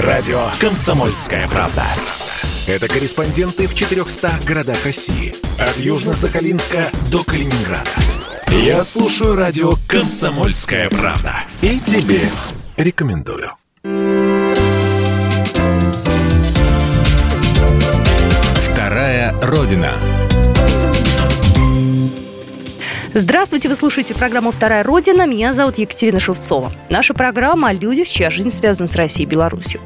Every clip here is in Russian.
Радио «Комсомольская правда». Это корреспонденты в 400 городах России. От Южно-Сахалинска до Калининграда. Я слушаю радио «Комсомольская правда». И тебе рекомендую. Вторая Родина. Здравствуйте, вы слушаете программу «Вторая Родина». Меня зовут Екатерина Шевцова. Наша программа о людях, чья жизнь связана с Россией и Беларусью.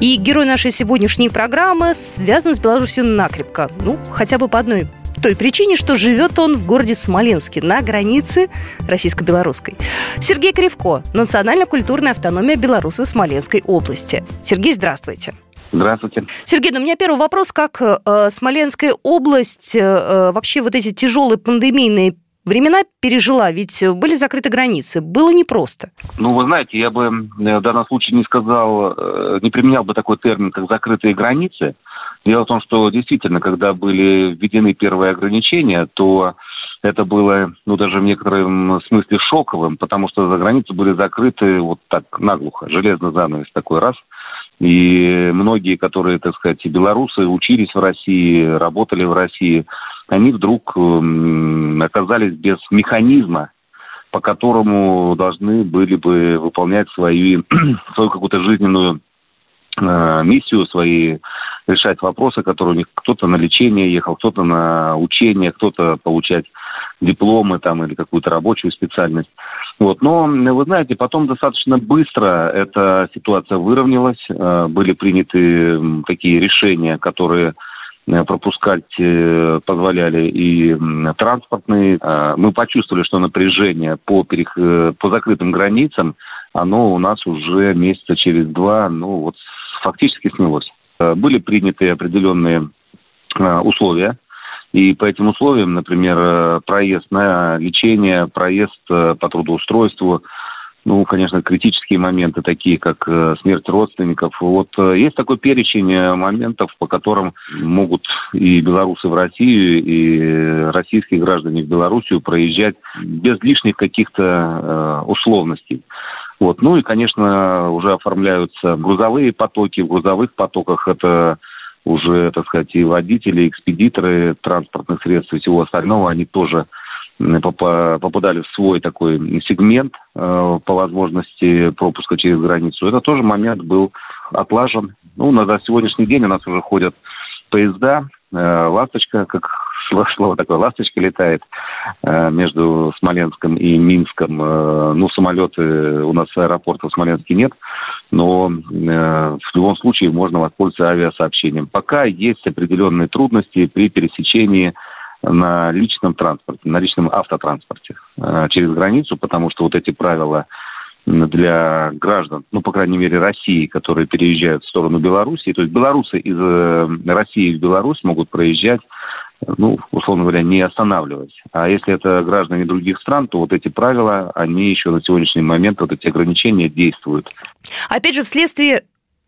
И герой нашей сегодняшней программы связан с Беларусью накрепко. Ну, хотя бы по одной той причине, что живет он в городе Смоленске, на границе российско-белорусской. Сергей Кривко, национально-культурная автономия белорусы Смоленской области. Сергей, здравствуйте. Здравствуйте. Сергей, ну у меня первый вопрос, как э, Смоленская область э, вообще вот эти тяжелые пандемийные времена пережила, ведь были закрыты границы. Было непросто. Ну, вы знаете, я бы э, в данном случае не сказал, э, не применял бы такой термин, как закрытые границы. Дело в том, что действительно, когда были введены первые ограничения, то это было, ну, даже в некотором смысле шоковым, потому что за границы были закрыты вот так наглухо, железный занавес такой раз. И многие, которые, так сказать, белорусы, учились в России, работали в России, они вдруг эм, оказались без механизма, по которому должны были бы выполнять свои, свою какую-то жизненную э, миссию, свои решать вопросы, которые у них кто-то на лечение ехал, кто-то на учение, кто-то получать дипломы там или какую-то рабочую специальность. Вот. Но, вы знаете, потом достаточно быстро эта ситуация выровнялась, э, были приняты такие решения, которые пропускать э, позволяли и транспортные. А, мы почувствовали, что напряжение по, перех... Э, по закрытым границам, оно у нас уже месяца через два, ну вот фактически снялось. Были приняты определенные условия, и по этим условиям, например, проезд на лечение, проезд по трудоустройству, ну, конечно, критические моменты, такие как э, смерть родственников. Вот э, есть такой перечень э, моментов, по которым могут и белорусы в Россию, и российские граждане в Белоруссию проезжать без лишних каких-то условностей. Вот. Ну и, конечно, уже оформляются грузовые потоки. В грузовых потоках это уже, так сказать, и водители, и экспедиторы транспортных средств и всего остального, они тоже попадали в свой такой сегмент э, по возможности пропуска через границу. Это тоже момент был отлажен. Ну, на сегодняшний день у нас уже ходят поезда, э, ласточка, как слово такое, ласточка летает э, между Смоленском и Минском. Ну, самолеты у нас аэропорта в Смоленске нет, но в любом случае можно воспользоваться авиасообщением. Пока есть определенные трудности при пересечении на личном транспорте, на личном автотранспорте э, через границу, потому что вот эти правила для граждан, ну, по крайней мере, России, которые переезжают в сторону Беларуси. То есть белорусы из э, России в Беларусь могут проезжать, ну, условно говоря, не останавливаясь. А если это граждане других стран, то вот эти правила, они еще на сегодняшний момент, вот эти ограничения действуют. Опять же, вследствие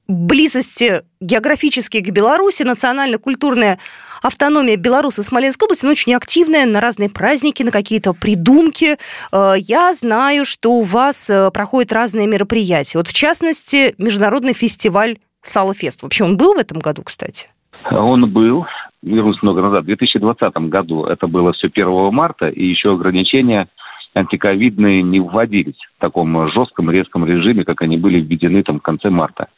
близости географически к Беларуси, национально-культурная автономия Беларуси Смоленской области, она очень активная на разные праздники, на какие-то придумки. Э, я знаю, что у вас э, проходят разные мероприятия. Вот в частности, международный фестиваль Салфест. Вообще он был в этом году, кстати? Он был, вернусь много назад, в 2020 году. Это было все 1 марта, и еще ограничения антиковидные не вводились в таком жестком, резком режиме, как они были введены там в конце марта.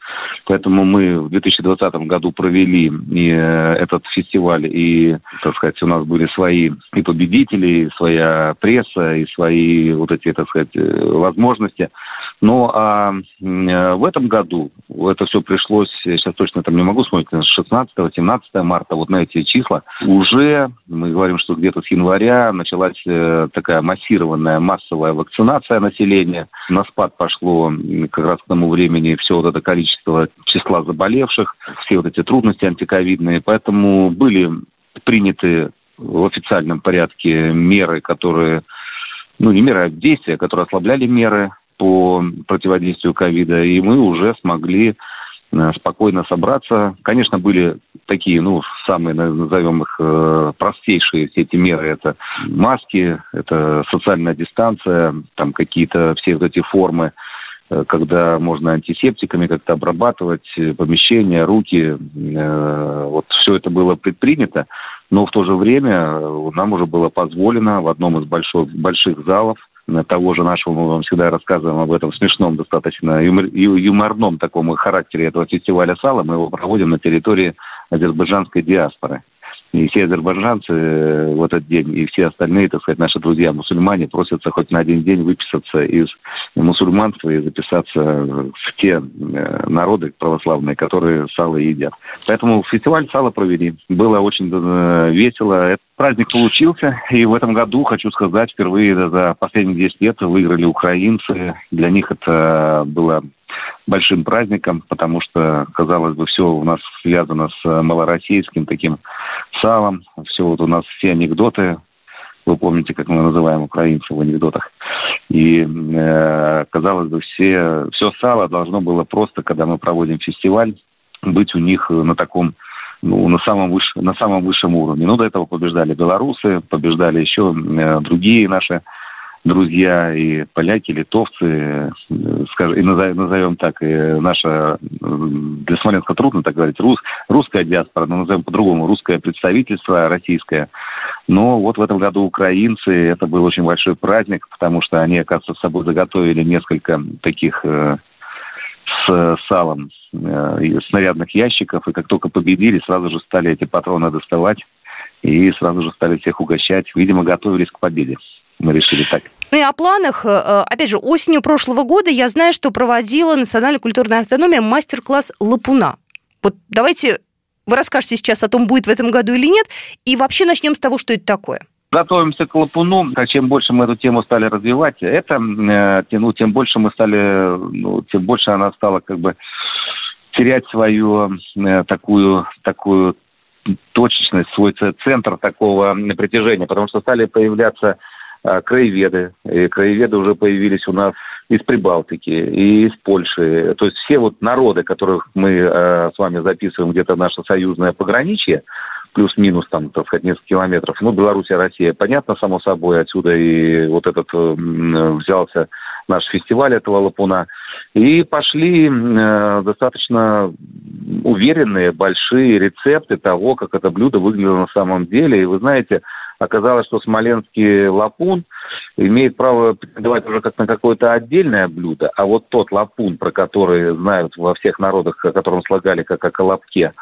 Поэтому мы в 2020 году провели и э, этот фестиваль, и, так сказать, у нас были свои и победители, и своя пресса, и свои вот эти, так сказать, э, возможности. Но а в этом году это все пришлось, сейчас точно там не могу вспомнить, 16-17 марта, вот на эти числа, уже, мы говорим, что где-то с января началась э, такая массированная, массовая вакцинация населения. На спад пошло как раз к тому времени все вот это количество числа заболевших, все вот эти трудности антиковидные. Поэтому были приняты в официальном порядке меры, которые ну, не меры, а действия, которые ослабляли меры по противодействию ковида, и мы уже смогли э, спокойно собраться. Конечно, были такие, ну, самые, назовем их, э, простейшие все эти меры. Это маски, это социальная дистанция, там какие-то все вот эти формы э, когда можно антисептиками как-то обрабатывать помещения, руки. Вот все это было предпринято, но в то же время нам уже было позволено в одном из больших, больших залов того же нашего, мы вам всегда рассказываем об этом смешном, достаточно юмор, юморном таком характере этого фестиваля сала, мы его проводим на территории азербайджанской диаспоры. И все азербайджанцы э, в этот день, и все остальные, так сказать, наши друзья-мусульмане просятся хоть на один день выписаться из мусульманства и записаться в те э, народы православные, которые сало едят. Поэтому фестиваль сала провели. Было очень э, весело. Этот праздник получился. И в этом году, хочу сказать, впервые за последние 10 лет выиграли украинцы. Для них это было большим праздником, потому что, казалось бы, все у нас связано с малороссийским таким салом. Все вот у нас все анекдоты, вы помните, как мы называем украинцев в анекдотах. И, э, казалось бы, все, все сало должно было просто, когда мы проводим фестиваль, быть у них на таком ну, на самом, выше, на самом высшем уровне. Ну, до этого побеждали белорусы, побеждали еще э, другие наши друзья, и поляки, литовцы, э, скажем, и назовем так, и наша, для Смоленска трудно так говорить, рус, русская диаспора, но назовем по-другому, русское представительство российское. Но вот в этом году украинцы, это был очень большой праздник, потому что они, оказывается, с собой заготовили несколько таких э, с салом э, снарядных ящиков, и как только победили, сразу же стали эти патроны доставать и сразу же стали всех угощать. Видимо, готовились к победе мы решили так. Ну и о планах, э, э, опять же, осенью прошлого года я знаю, что проводила Национальная культурная автономия мастер-класс «Лапуна». Вот давайте вы расскажете сейчас о том, будет в этом году или нет, и вообще начнем с того, что это такое. Готовимся к лапуну. А чем больше мы эту тему стали развивать, это, э, ну, тем больше мы стали, ну, тем больше она стала как бы терять свою такую, такую точечность, свой центр такого притяжения, потому что стали появляться а, краеведы. И краеведы уже появились у нас из Прибалтики и из Польши. То есть все вот народы, которых мы э, с вами записываем где-то наше союзное пограничье, плюс-минус там, так сказать, несколько километров. Ну, Белоруссия, Россия, понятно, само собой, отсюда и вот этот э, взялся наш фестиваль этого лапуна. И пошли э, достаточно уверенные, большие рецепты того, как это блюдо выглядело на самом деле. И вы знаете, оказалось, что смоленский лапун имеет право претендовать уже как на какое-то отдельное блюдо, а вот тот лапун, про который знают во всех народах, о котором слагали как о колобке,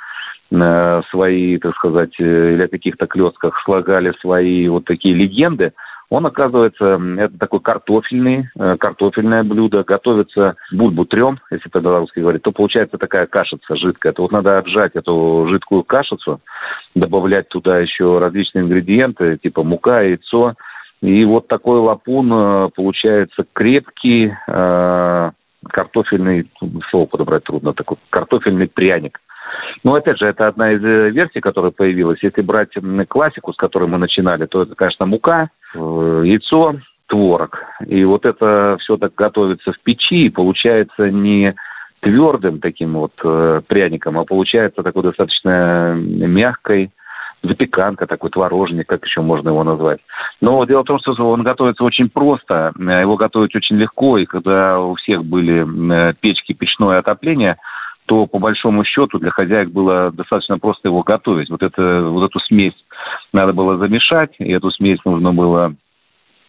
э, свои, так сказать, э, или о каких-то клетках слагали свои вот такие легенды, он, оказывается, это такой картофельный, э, картофельное блюдо. Готовится бульбу-трем, если по-белорусски говорить, то получается такая кашица жидкая. То вот надо отжать эту жидкую кашицу, добавлять туда еще различные ингредиенты, типа мука, яйцо. И вот такой лапун э, получается крепкий, э, картофельный, слово подобрать трудно, такой картофельный пряник. Но опять же, это одна из версий, которая появилась. Если брать классику, с которой мы начинали, то это, конечно, мука, яйцо, творог. И вот это все так готовится в печи, и получается не твердым таким вот э, пряником, а получается такой достаточно мягкой, запеканка, такой творожник, как еще можно его назвать. Но дело в том, что он готовится очень просто, его готовить очень легко, и когда у всех были печки, печное отопление – то по большому счету для хозяек было достаточно просто его готовить. Вот, это, вот эту смесь надо было замешать, и эту смесь нужно было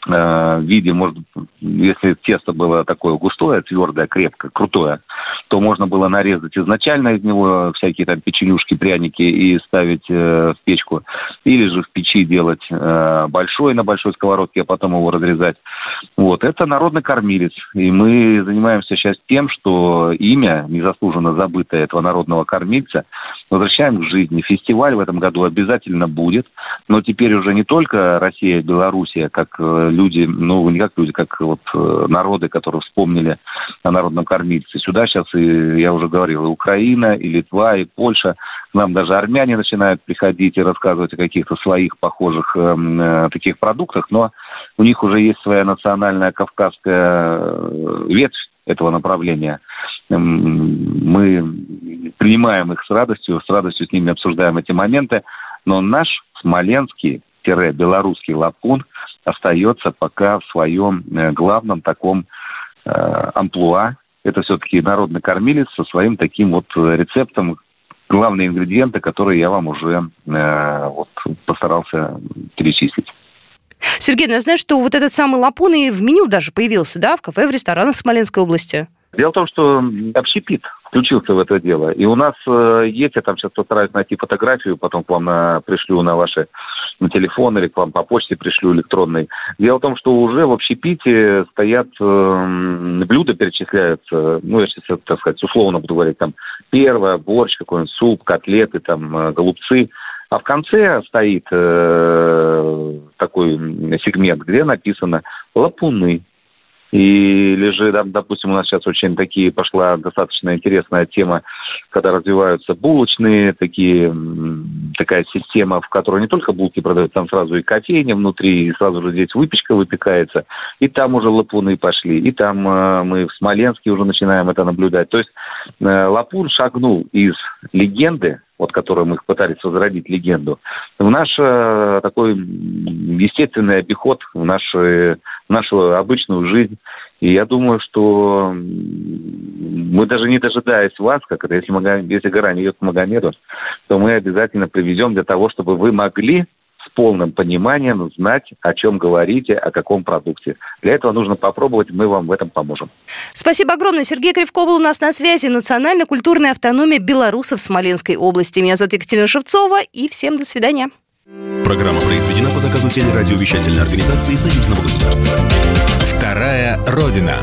в виде, может, если тесто было такое густое, твердое, крепкое, крутое, то можно было нарезать изначально из него всякие там печенюшки, пряники и ставить э, в печку. Или же в печи делать э, большой на большой сковородке, а потом его разрезать. Вот. Это народный кормилец. И мы занимаемся сейчас тем, что имя, незаслуженно забытое этого народного кормильца, возвращаем к жизни. Фестиваль в этом году обязательно будет, но теперь уже не только Россия и Белоруссия, как э, люди, ну, не как люди, как вот э, народы, которые вспомнили о народном кормильце. Сюда сейчас, и, я уже говорил, и Украина, и Литва, и Польша. К нам даже армяне начинают приходить и рассказывать о каких-то своих похожих э, э, таких продуктах, но у них уже есть своя национальная кавказская э, ветвь этого направления. Мы принимаем их с радостью, с радостью с ними обсуждаем эти моменты, но наш смоленский белорусский лапун остается пока в своем э, главном таком э, амплуа, это все-таки народный кормилец со своим таким вот рецептом, главные ингредиенты, которые я вам уже э, вот, постарался перечислить. Сергей, ну я знаю, что вот этот самый лапун и в меню даже появился, да, в кафе, в ресторанах Смоленской области. Дело в том, что общепит включился в это дело. И у нас э, есть, я там сейчас постараюсь найти фотографию, потом к вам на, пришлю на ваши на телефон или к вам по почте пришлю электронной. Дело в том, что уже в общепите стоят э, блюда, перечисляются, ну, я сейчас, так сказать, условно буду говорить, там, первое, борщ какой-нибудь, суп, котлеты, там, э, голубцы. А в конце стоит э, такой сегмент, где написано «лапуны». Или же, допустим, у нас сейчас очень такие пошла достаточно интересная тема, когда развиваются булочные, такие, такая система, в которой не только булки продают, там сразу и кофейня внутри, и сразу же здесь выпечка выпекается, и там уже лапуны пошли, и там э, мы в Смоленске уже начинаем это наблюдать. То есть э, лапун шагнул из легенды вот которую мы пытались возродить легенду, в наш э, такой естественный обиход, в, нашу в нашу обычную жизнь. И я думаю, что мы даже не дожидаясь вас, как это, если, если гора не идет к Магомеду, то мы обязательно приведем для того, чтобы вы могли с полным пониманием знать, о чем говорите, о каком продукте. Для этого нужно попробовать, мы вам в этом поможем. Спасибо огромное. Сергей Кривко был у нас на связи. Национально-культурная автономия белорусов Смоленской области. Меня зовут Екатерина Шевцова, и всем до свидания. Программа произведена по заказу телерадиовещательной организации Союзного государства. Вторая Родина.